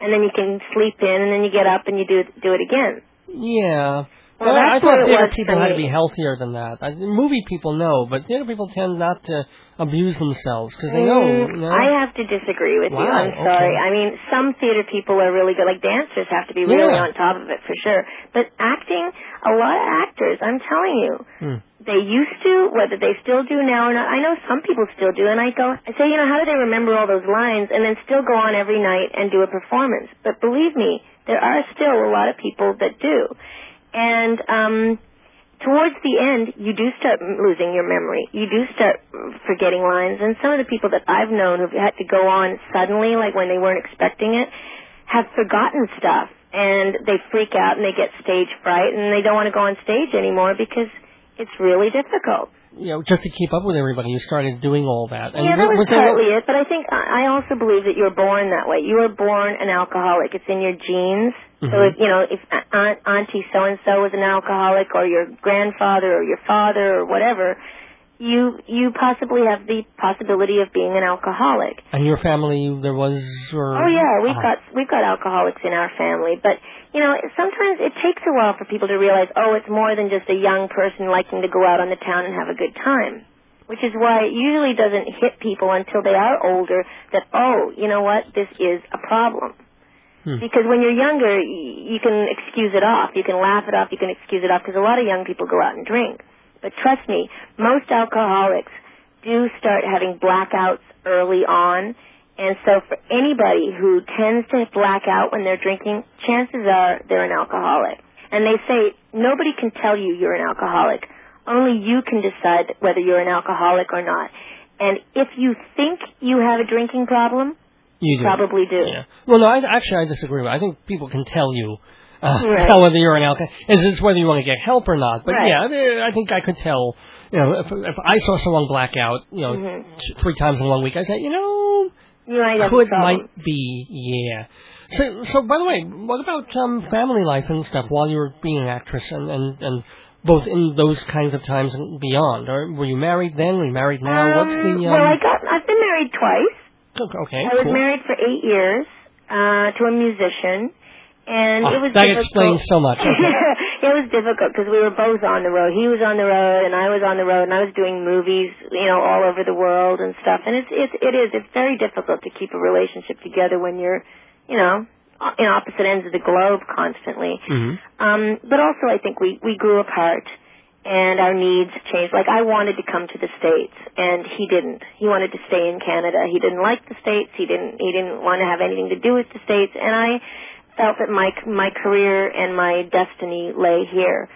and then you can sleep in, and then you get up and you do do it again. Yeah. Well, Well, I thought theater people had to be healthier than that. I, movie people know, but theater people tend not to abuse themselves because they know. Mm, You know? I have to disagree with you. I'm sorry. okay. I mean, some theater people are really good. Like dancers have to be really Yeah. on top of it for sure. But acting, a lot of actors, I'm telling you, Hmm. they used to, whether they still do now or not. I know some people still do, and I go, I say, you know, how do they remember all those lines and then still go on every night and do a performance? But believe me, there are still a lot of people that do. And um towards the end, you do start losing your memory. You do start forgetting lines. And some of the people that I've known who've had to go on suddenly, like when they weren't expecting it, have forgotten stuff. And they freak out and they get stage fright and they don't want to go on stage anymore because it's really difficult. you know, just to keep up with everybody, you started doing all that. And yeah, that was, there, partly it. But I think I I also believe that you're born that way. You were born an alcoholic. It's in your genes. So Mhm. if you know if aunt, auntie so and so was an alcoholic, or your grandfather, or your father, or whatever, you you possibly have the possibility of being an alcoholic. and your family, there was. Or, Oh yeah, we've Ah. got we've got alcoholics in our family, but you know sometimes it takes a while for people to realize, oh, it's more than just a young person liking to go out on the town and have a good time. Which is why it usually doesn't hit people until they are older that oh, you know what, this is a problem. Hmm. Because when you're younger, you can excuse it off, you can laugh it off, you can excuse it off. Because a lot of young people go out and drink. But trust me, most alcoholics do start having blackouts early on. And so for anybody who tends to black out when they're drinking, chances are they're an alcoholic. And they say nobody can tell you you're an alcoholic. Only you can decide whether you're an alcoholic or not. And if you think you have a drinking problem, you do. probably do. Yeah. Well, no, I, actually, I disagree. I think people can tell you. Uh, Right. tell whether you're an alcoholic. It's whether you want to get help or not. But Right. yeah, there- I think I could tell. You know, if, if I saw someone blackout, you know, Mhm. t- three times in one week, I'd say, you know, You might could might be, yeah. So, so by the way, what about um, family life and stuff while you were being an actress and and and both in those kinds of times and beyond? Or were you married then? Were you married now? What's the um? well, I got I've been married twice. Okay, I was cool. married for eight years, uh, to a musician, and Oh, it was that difficult. explains so much. Okay. it was difficult because we were both on the road. He was on the road, and I was on the road, and I was doing movies, you know, all over the world and stuff. And it's it's it is it's very difficult to keep a relationship together when you're, you know, in opposite ends of the globe constantly. hmm Um, but also, I think we we grew apart, and our needs changed. Like I wanted to come to the states, and he didn't. He wanted to stay in Canada. He didn't like the states. He didn't he didn't want to have anything to do with the states, and I felt that my my career and my destiny lay here.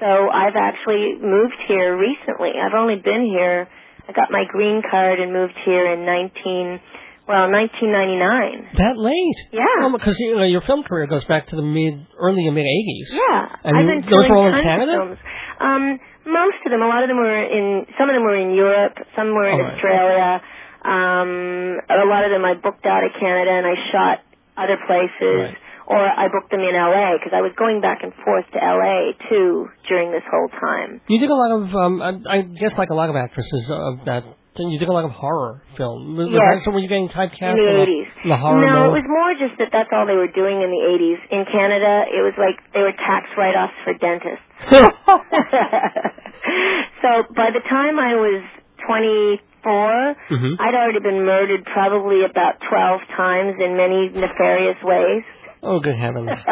So I've actually moved here recently. I've only been here. I got my green card and moved here in 19 well 1999. That late? Yeah. Oh, because you know your film career goes back to the mid, early and mid '80s. Yeah, And I've been doing tons of films. Um, most of them. A lot of them were in. Some of them were in Europe. Some were in All right. Australia. Um, a lot of them I booked out of Canada and I shot other places. Right. Or I booked them in LA because I was going back and forth to LA too during this whole time. You did a lot of, um, I, I guess, like a lot of actresses of that. You did a lot of horror film. Was- was Yes. that- So were you getting typecast in the 80s. the horror no, mode? it was more just that that's all they were doing in the 80s. In Canada, it was like they were tax write-offs for dentists. so by the time I was 24, Mhm. I'd already been murdered probably about 12 times in many nefarious ways. oh, good heavens!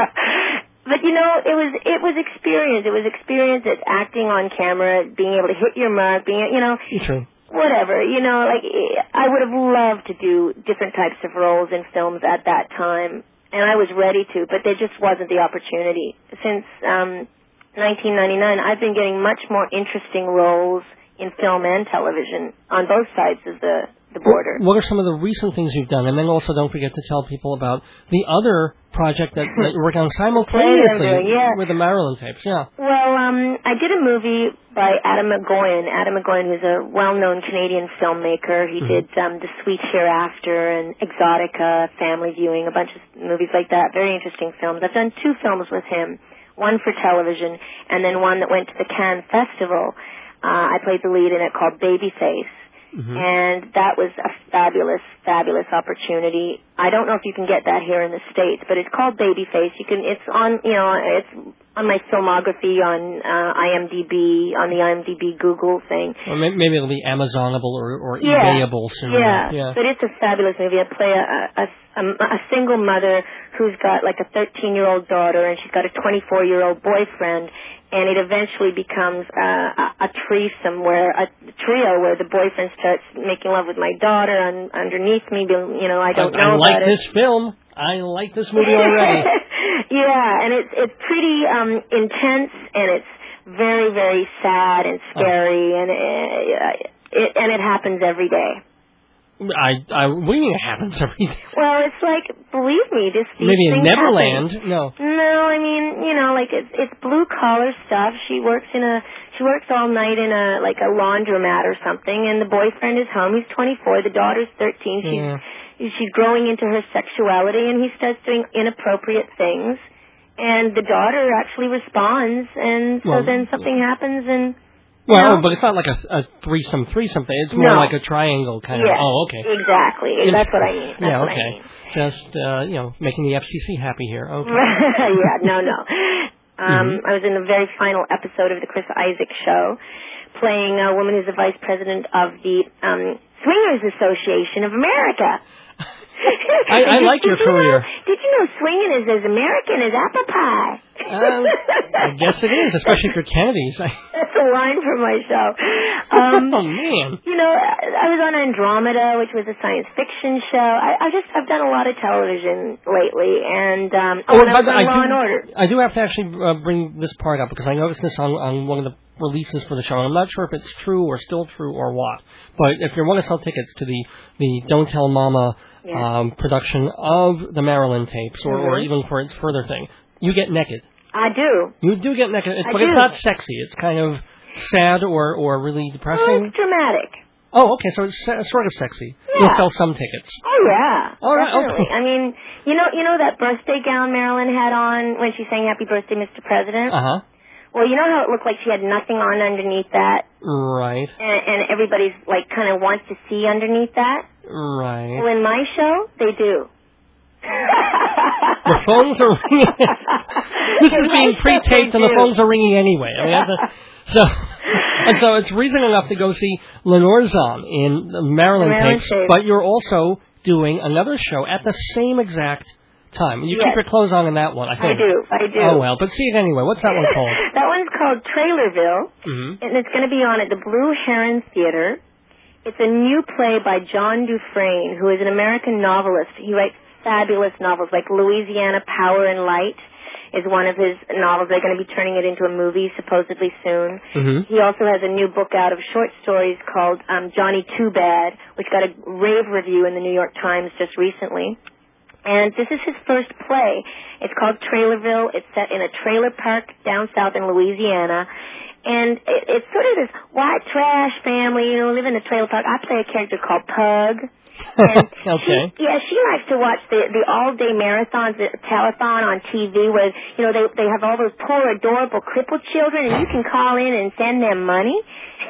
but you know, it was it was experience. It was experience at acting on camera, being able to hit your mark, being you know, True. Whatever, you know, like I would have loved to do different types of roles in films at that time, and I was ready to, but there just wasn't the opportunity. Since um 1999, I've been getting much more interesting roles in film and television on both sides of the the border. What are some of the recent things you've done? And then also don't forget to tell people about the other project that, that you're working on simultaneously doing, yeah. with the Marilyn tapes. Yeah. Well, um, I did a movie by Atom Egoyan. Atom Egoyan, who's a well-known Canadian filmmaker. He Mhm. did um, The Sweet Hereafter and Exotica, Family Viewing, a bunch of movies like that. Very interesting films. I've done two films with him, one for television and then one that went to the Cannes Festival. Uh, I played the lead in it called Babyface. Mhm. And that was a fabulous, fabulous opportunity. I don't know if you can get that here in the States, but it's called Babyface. You can, it's on, you know, it's on my filmography on uh, IMDb, on the IMDb Google thing. Or may- maybe it'll be Amazonable or, or Yeah. eBayable soon. Yeah, Yeah. but it's a fabulous movie. I play a, a, a, a single mother who's got like a 13 year old daughter and she's got a 24 year old boyfriend. And it eventually becomes uh, a, a threesome where a trio where the boyfriend starts making love with my daughter and underneath me. You know, I don't I, know I like about it. this film. I like this movie already. yeah, and it's it's pretty um intense and it's very very sad and scary and it, it and it happens every day. I, I, what do you mean it happens every day? Well, it's like believe me, this these Maybe in Neverland. happen. No. No, I mean, you know, like it's it's blue collar stuff. She works in a she works all night in a like a laundromat or something, and the boyfriend is home. He's 24. The daughter's 13. She's Yeah. she's growing into her sexuality, and he starts doing inappropriate things. And the daughter actually responds, and so Well, then something happens, and Well, No. but it's not like a, a threesome threesome thing. It's more No. like a triangle kind yeah, of. Oh, okay. exactly. That's what I mean. That's yeah, okay. Mean. Just uh, you know, making the FCC happy here. Okay. yeah, no, no. Um, Mhm. I was in the very final episode of the Chris Isaak show, playing a woman who's the vice president of the um, Swingers Association of America. I- I like your you know- career. did you know swinging is as American as apple pie? Um, I guess it is, especially for Kennedys. That's a line from my show. Um, oh man. you know, I I was on Andromeda, which was a science fiction show. I, I just I've done a lot of television lately, and um, oh, and I was by the- on Law do, and Order. I do have to actually uh, bring this part up because I noticed this on, on one of the releases for the show. and I'm not sure if it's true or still true or what. But if you want to sell tickets to the the Don't Tell Mama Yeah. um, production of the Marilyn tapes, or, or Mhm. even for its further thing, you get naked. I do. You do get naked, I but do. it's not sexy. It's kind of sad or or really Oh, depressing. it's dramatic. Oh, okay, so it's se- sort of sexy. Yeah. You'll sell some tickets. Oh yeah. All right, Definitely. okay. I mean, you know, you know that birthday gown Marilyn had on when she sang "Happy Birthday, Mr. President." Uh huh. Well, you know how it looked like she had nothing on underneath that, Right. and, and everybody's like kind of wants to see underneath that. Right. Well, in my show, they do. the phones are ringing. this is being pre-taped, and the phones are ringing anyway. I mean, that's a, so and so it's reason enough to go see Lenore Zann in the Marilyn, Marilyn tapes. but you're also doing another show at the same exact time. You Yes. keep your clothes on in that one, I I do, I do. Oh well, but see it anyway. What's that one called? that one's called Trailerville, hmm and it's going to be on at the Blue Heron Theater. It's a new play by John Dufresne, who is an American novelist. He writes fabulous novels like Louisiana Power and Light is one of his novels. They're going to be turning it into a movie supposedly soon. hmm He also has a new book out of short stories called um, Johnny Too Bad, which got a rave review in the New York Times just recently. And this is his first play. It's called Trailerville. It's set in a trailer park down south in Louisiana. And it, it's sort of this white trash family, you know, live in a trailer park. I play a character called Pug. And Okay. She, yeah, she likes to watch the the all day marathons, the telethon on TV, where you know they they have all those poor adorable crippled children, and you can call in and send them money.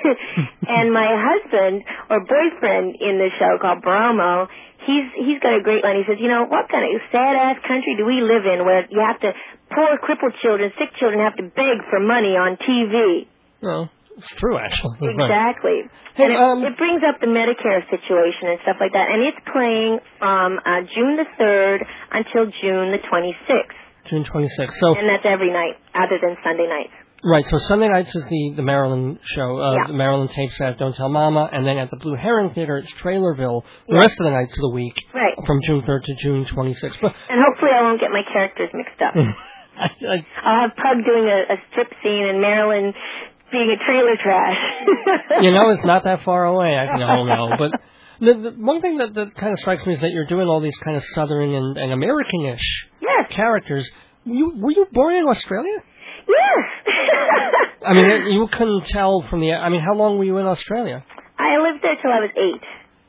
and my husband or boyfriend in the show called Bromo, he's he's got a great line. He says, you know, what kind of sad ass country do we live in where you have to poor crippled children, sick children have to beg for money on TV? Well, it's true actually. Exactly. Hey, and it, um, it brings up the Medicare situation and stuff like that. And it's playing from uh, June the 3rd until June the 26th. June 26th. So And that's every night, other than Sunday nights. Right, so Sunday nights is the, the Marilyn show, uh, Yeah. the Marilyn tapes at Don't Tell Mama, and then at the Blue Heron Theater, it's Trailerville, the rest of the nights of the week, Right. from June 3rd to June 26th. But And hopefully I won't get my characters mixed up. I, I, I'll have Pug doing a, a strip scene and Marilyn being a trailer trash. you know, it's not that far away, I know now, but the, the one thing that, that kind of strikes me is that you're doing all these kind of Southern and, and American-ish Yes. characters. Were you, were you born in Australia? Yes. I mean, you couldn't tell from the, I mean, how long were you in Australia? I lived there till I was eight,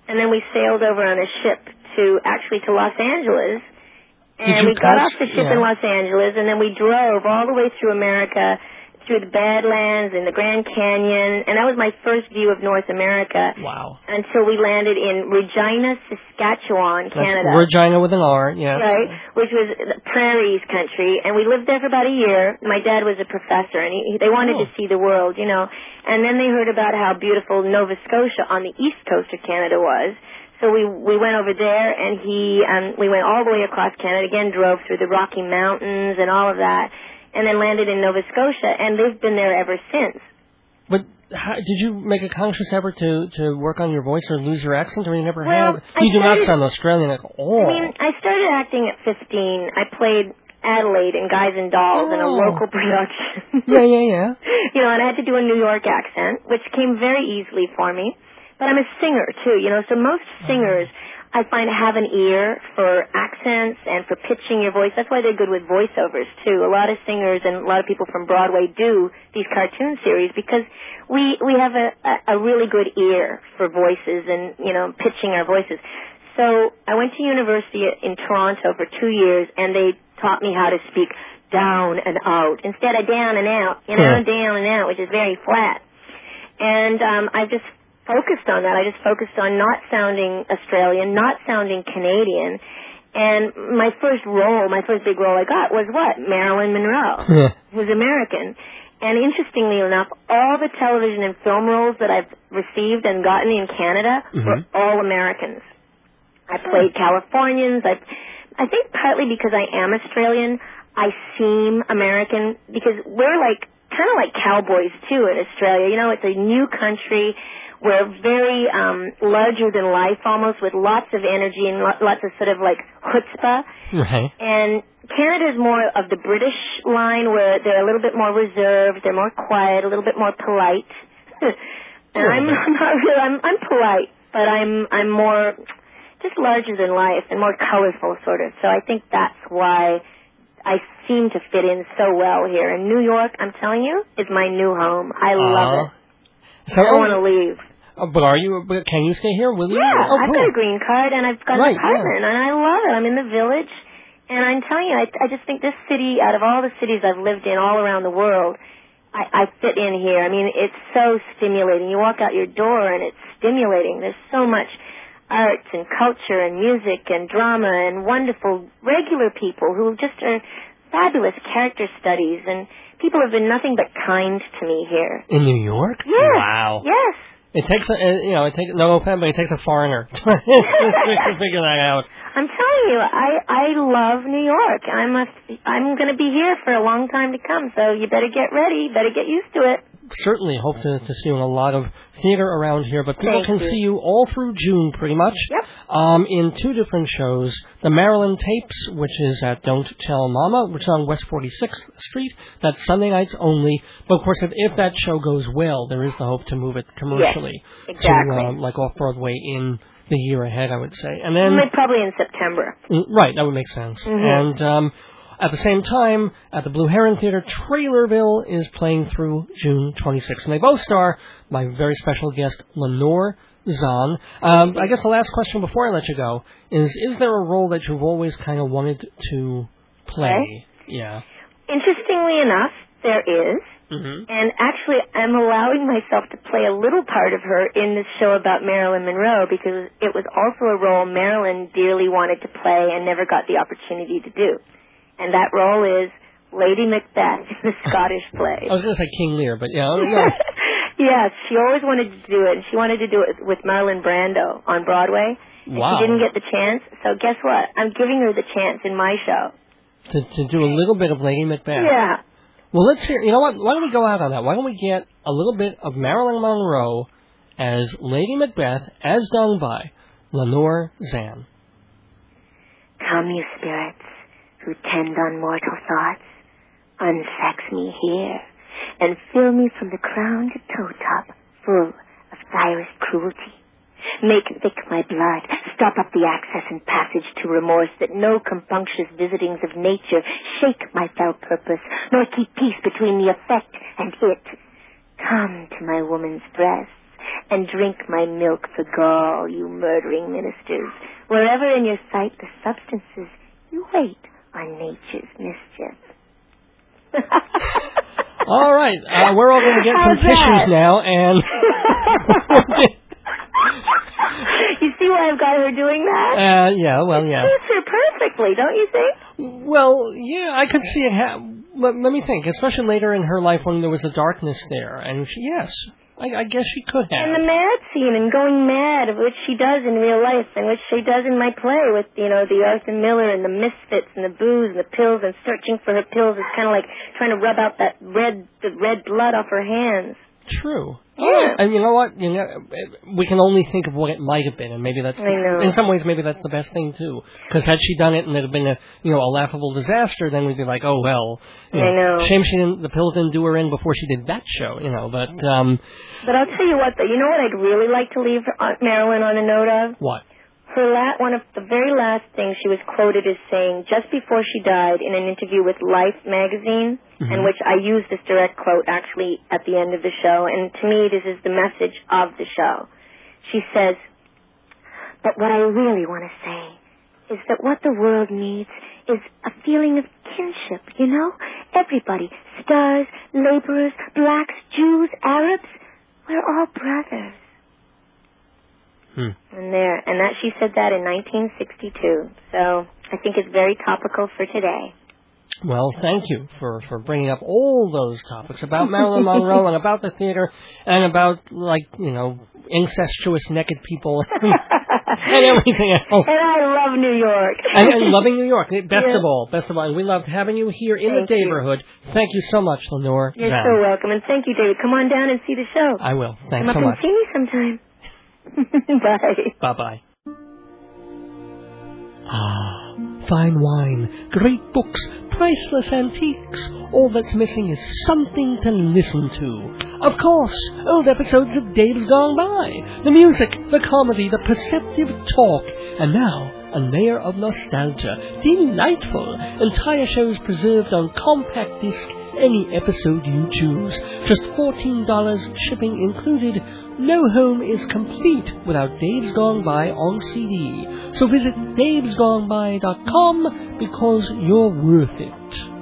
and then we sailed over on a ship to actually to Los Angeles. And we got off the ship yeah. in Los Angeles, and then we drove all the way through America, through the Badlands and the Grand Canyon, and that was my first view of North America Wow. until we landed in Regina, Saskatchewan, That's Canada. Regina with an R, yeah. Right, which was the prairies country, and we lived there for about a year. My dad was a professor, and he, they wanted Oh. to see the world, you know. And then they heard about how beautiful Nova Scotia on the east coast of Canada was. So we we went over there, and he um, we went all the way across Canada again, drove through the Rocky Mountains and all of that, and then landed in Nova Scotia, and they've been there ever since. But how, did you make a conscious effort to to work on your voice or lose your accent, or you never Well, had? I You do not sound Australian at all. I mean, I started acting at 15. I played Adelaide in Guys and Dolls in a Oh. local production. yeah, yeah, yeah. you know, and I had to do a New York accent, which came very easily for me. But I'm a singer too, you know, so most singers I find have an ear for accents and for pitching your voice. That's why they're good with voiceovers too. A lot of singers and a lot of people from Broadway do these cartoon series because we we have a a, a really good ear for voices and you know pitching our voices. So I went to university in Toronto for two years, and they taught me how to speak down and out instead of down and out. You know, Yeah. down and out, which is very flat. And um, I just focused on that. I just focused on not sounding Australian, not sounding Canadian. And my first role, my first big role I got was what? Marilyn Monroe Yeah. who's American. And interestingly enough, all the television and film roles that I've received and gotten in Canada mm-hmm. were all Americans. I played Californians. I, I think partly because I am Australian, I seem American because we're like kind of like cowboys too in Australia. You know, it's a new country. We're very um, larger than life, almost with lots of energy and lo- lots of sort of like chutzpah. Right. And Canada's more of the British line where they're a little bit more reserved, they're more quiet, a little bit more polite. and I'm, not really, I'm, I'm polite, but I'm, I'm more just larger than life and more colorful sort of. So I think that's why I seem to fit in so well here. And New York, I'm telling you, is my new home. I love Uh, it. So, I don't want to leave. Uh, but are you? But can you stay here? Will you? Yeah, Oh, I've cool. got a green card and I've got Right, an apartment and I love it. I'm in the village and I'm telling you, I, I just think this city, out of all the cities I've lived in all around the world, I, I fit in here. I mean, it's so stimulating. You walk out your door and it's stimulating. There's so much arts and culture and music and drama and wonderful regular people who just are fabulous character studies and people have been nothing but kind to me here. In New York? Yes. Wow. Yes. It takes a, you know, it takes no offense, but it takes a foreigner to figure that out. I'm telling you, I I love New York. I'm a I'm going to be here for a long time to come. So you better get ready. Better get used to it. Certainly hope to, to see you in a lot of theater around here, but people Thank can you. see you all through June pretty much. Yep. Um, in two different shows. The Marilyn Tapes, which is at Don't Tell Mama, which is on West 46th Street. That's Sunday nights only. But of course, if, if that show goes well, there is the hope to move it commercially exactly. to um, like off Broadway in the year ahead, I would say. And then Maybe Probably in September. Mm, Right, that would make sense. Mhm. And um, at the same time, at the Blue Heron Theater, Trailerville is playing through June 26th. And they both star my very special guest, Lenore Zann. Um, I guess the last question before I let you go is, is there a role that you've always kind of wanted to play? Yeah. Interestingly enough, there is. hmm And actually, I'm allowing myself to play a little part of her in this show about Marilyn Monroe because it was also a role Marilyn dearly wanted to play and never got the opportunity to do. And that role is Lady Macbeth in the Scottish play. I was going to say King Lear, but yeah, yeah. yes, she always wanted to do it, and she wanted to do it with Marlon Brando on Broadway. And Wow. She didn't get the chance, so guess what? I'm giving her the chance in my show. To, to do a little bit of Lady Macbeth. Yeah. Well, let's hear. You know what? Why don't we go out on that? Why don't we get a little bit of Marilyn Monroe as Lady Macbeth, as done by Lenore Zann. Come, you spirits who tend on mortal thoughts, unsex me here, and fill me from the crown to toe top full of direst cruelty. Make thick my blood, stop up the access and passage to remorse that no compunctious visitings of nature shake my fell purpose, nor keep peace between the effect and it. Come to my woman's breasts, and drink my milk for gall, you murdering ministers. Wherever in your sight the substances, you wait on nature's mischief. All right, uh, we're all going to get some How's that? tissues now, and you see why I've got her doing that? uh, yeah, well, yeah. Suits her perfectly, don't you think? Well, yeah, I could see it. Ha- let, let me think. Especially later in her life when there was the darkness there, and she, yes, I, I guess she could have. And the mad scene and going mad, of which she does in real life, and which she does in my play with, you know, the Arthur Miller and the misfits and the booze and the pills and searching for her pills is kind of like trying to rub out that red, the red blood off her hands. True. Yeah. And you know what? You know, we can only think of what it might have been, and maybe that's I know. in some ways maybe that's the best thing too. Because had she done it and it had been a you know a laughable disaster, then we'd be like, oh well. You I know. Shame she didn't. The pills didn't do her in before she did that show. You know, but um, But I'll tell you what, though, you know what I'd really like to leave Aunt Marilyn on a note of? what? Her la- one of the very last things she was quoted as saying just before she died in an interview with Life magazine, in which I use this direct quote actually at the end of the show, and to me this is the message of the show. She says, But what I really want to say is that what the world needs is a feeling of kinship, you know? Everybody, stars, laborers, blacks, Jews, Arabs, we're all brothers. Hmm. and there, and that she said that in 1962. So I think it's very topical for today. Well, thank you for for bringing up all those topics about Marilyn Monroe and about the theater and about like you know incestuous naked people and everything else. And I love New York. and, and loving New York. Best Yeah. of all, best of all. And we loved having you here in Thank the neighborhood. Thank you so much, Lenore. You're Zhang. so welcome, and thank you, David. Come on down and see the show. I will. Thanks Come so up and see me sometime. Bye. Bye bye. Ah, fine wine, great books, priceless antiques. All that's missing is something to listen to. Of course, old episodes of Dave's Gone By. The music, the comedy, the perceptive talk, and now a layer of nostalgia. Delightful. Entire shows preserved on compact disc. Any episode you choose. Just $14 shipping included. No home is complete without Dave's Gone By on CD. So visit davesgoneby.com because you're worth it.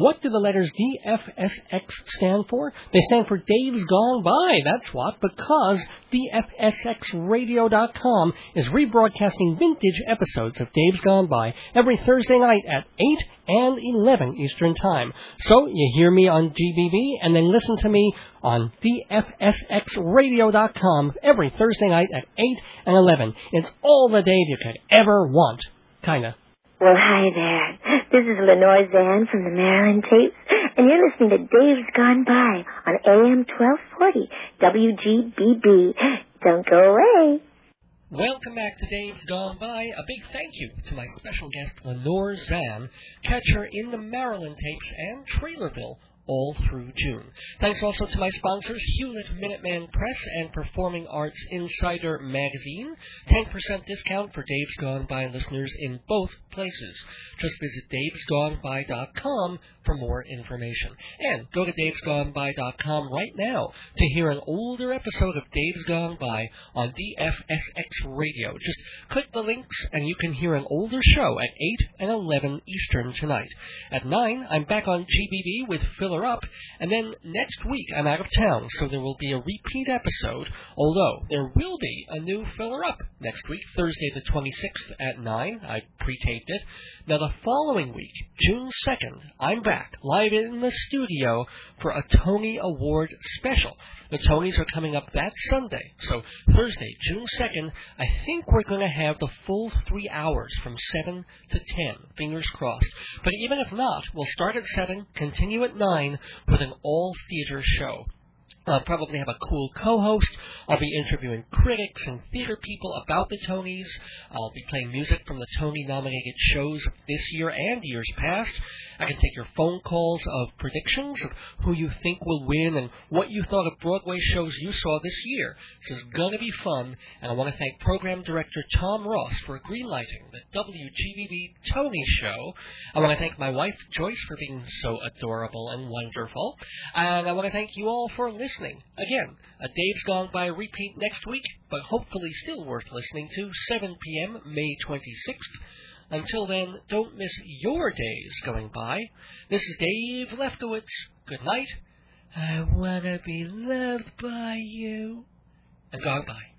What do the letters DFSX stand for? They stand for Dave's Gone By. That's what, because DFSXradio.com is rebroadcasting vintage episodes of Dave's Gone By every Thursday night at 8 and 11 Eastern Time. So you hear me on GBB and then listen to me on DFSXradio.com every Thursday night at 8 and 11. It's all the Dave you could ever want. Kinda. Well, hi there. This is Lenore Zann from the Marilyn Tapes, and you're listening to Dave's Gone By on AM 1240 WGBB. Don't go away. Welcome back to Dave's Gone By. A big thank you to my special guest, Lenore Zann. Catch her in the Marilyn Tapes and Trailerville all through June. Thanks also to my sponsors, Hewlett Minuteman Press and Performing Arts Insider Magazine. 10% discount for Dave's Gone By listeners in both places. Just visit davesgoneby.com for more information. And go to davesgoneby.com right now to hear an older episode of Dave's Gone By on DFSX Radio. Just click the links and you can hear an older show at 8 and 11 Eastern tonight. At 9, I'm back on GBB with Filler Up, and then next week I'm out of town, so there will be a repeat episode, although there will be a new Filler Up next week, Thursday the 26th at 9. I pre-taped it. Now the following week, June 2nd, I'm back live in the studio for a Tony Award special. The Tonys are coming up that Sunday. So Thursday, June 2nd, I think we're going to have the full three hours from 7 to 10. Fingers crossed. But even if not, we'll start at 7, continue at 9 with an all theater show. I'll probably have a cool co-host. I'll be interviewing critics and theater people about the Tonys. I'll be playing music from the Tony-nominated shows of this year and years past. I can take your phone calls of predictions of who you think will win and what you thought of Broadway shows you saw this year. This is going to be fun, and I want to thank Program Director Tom Ross for greenlighting the WGBB Tony Show. I want to thank my wife Joyce for being so adorable and wonderful, and I want to thank you all for listening listening. Again, a Dave's Gone By repeat next week, but hopefully still worth listening to, 7 p.m., May 26th. Until then, don't miss your days going by. This is Dave Lefkowitz. Good night. I want to be loved by you. And gone by.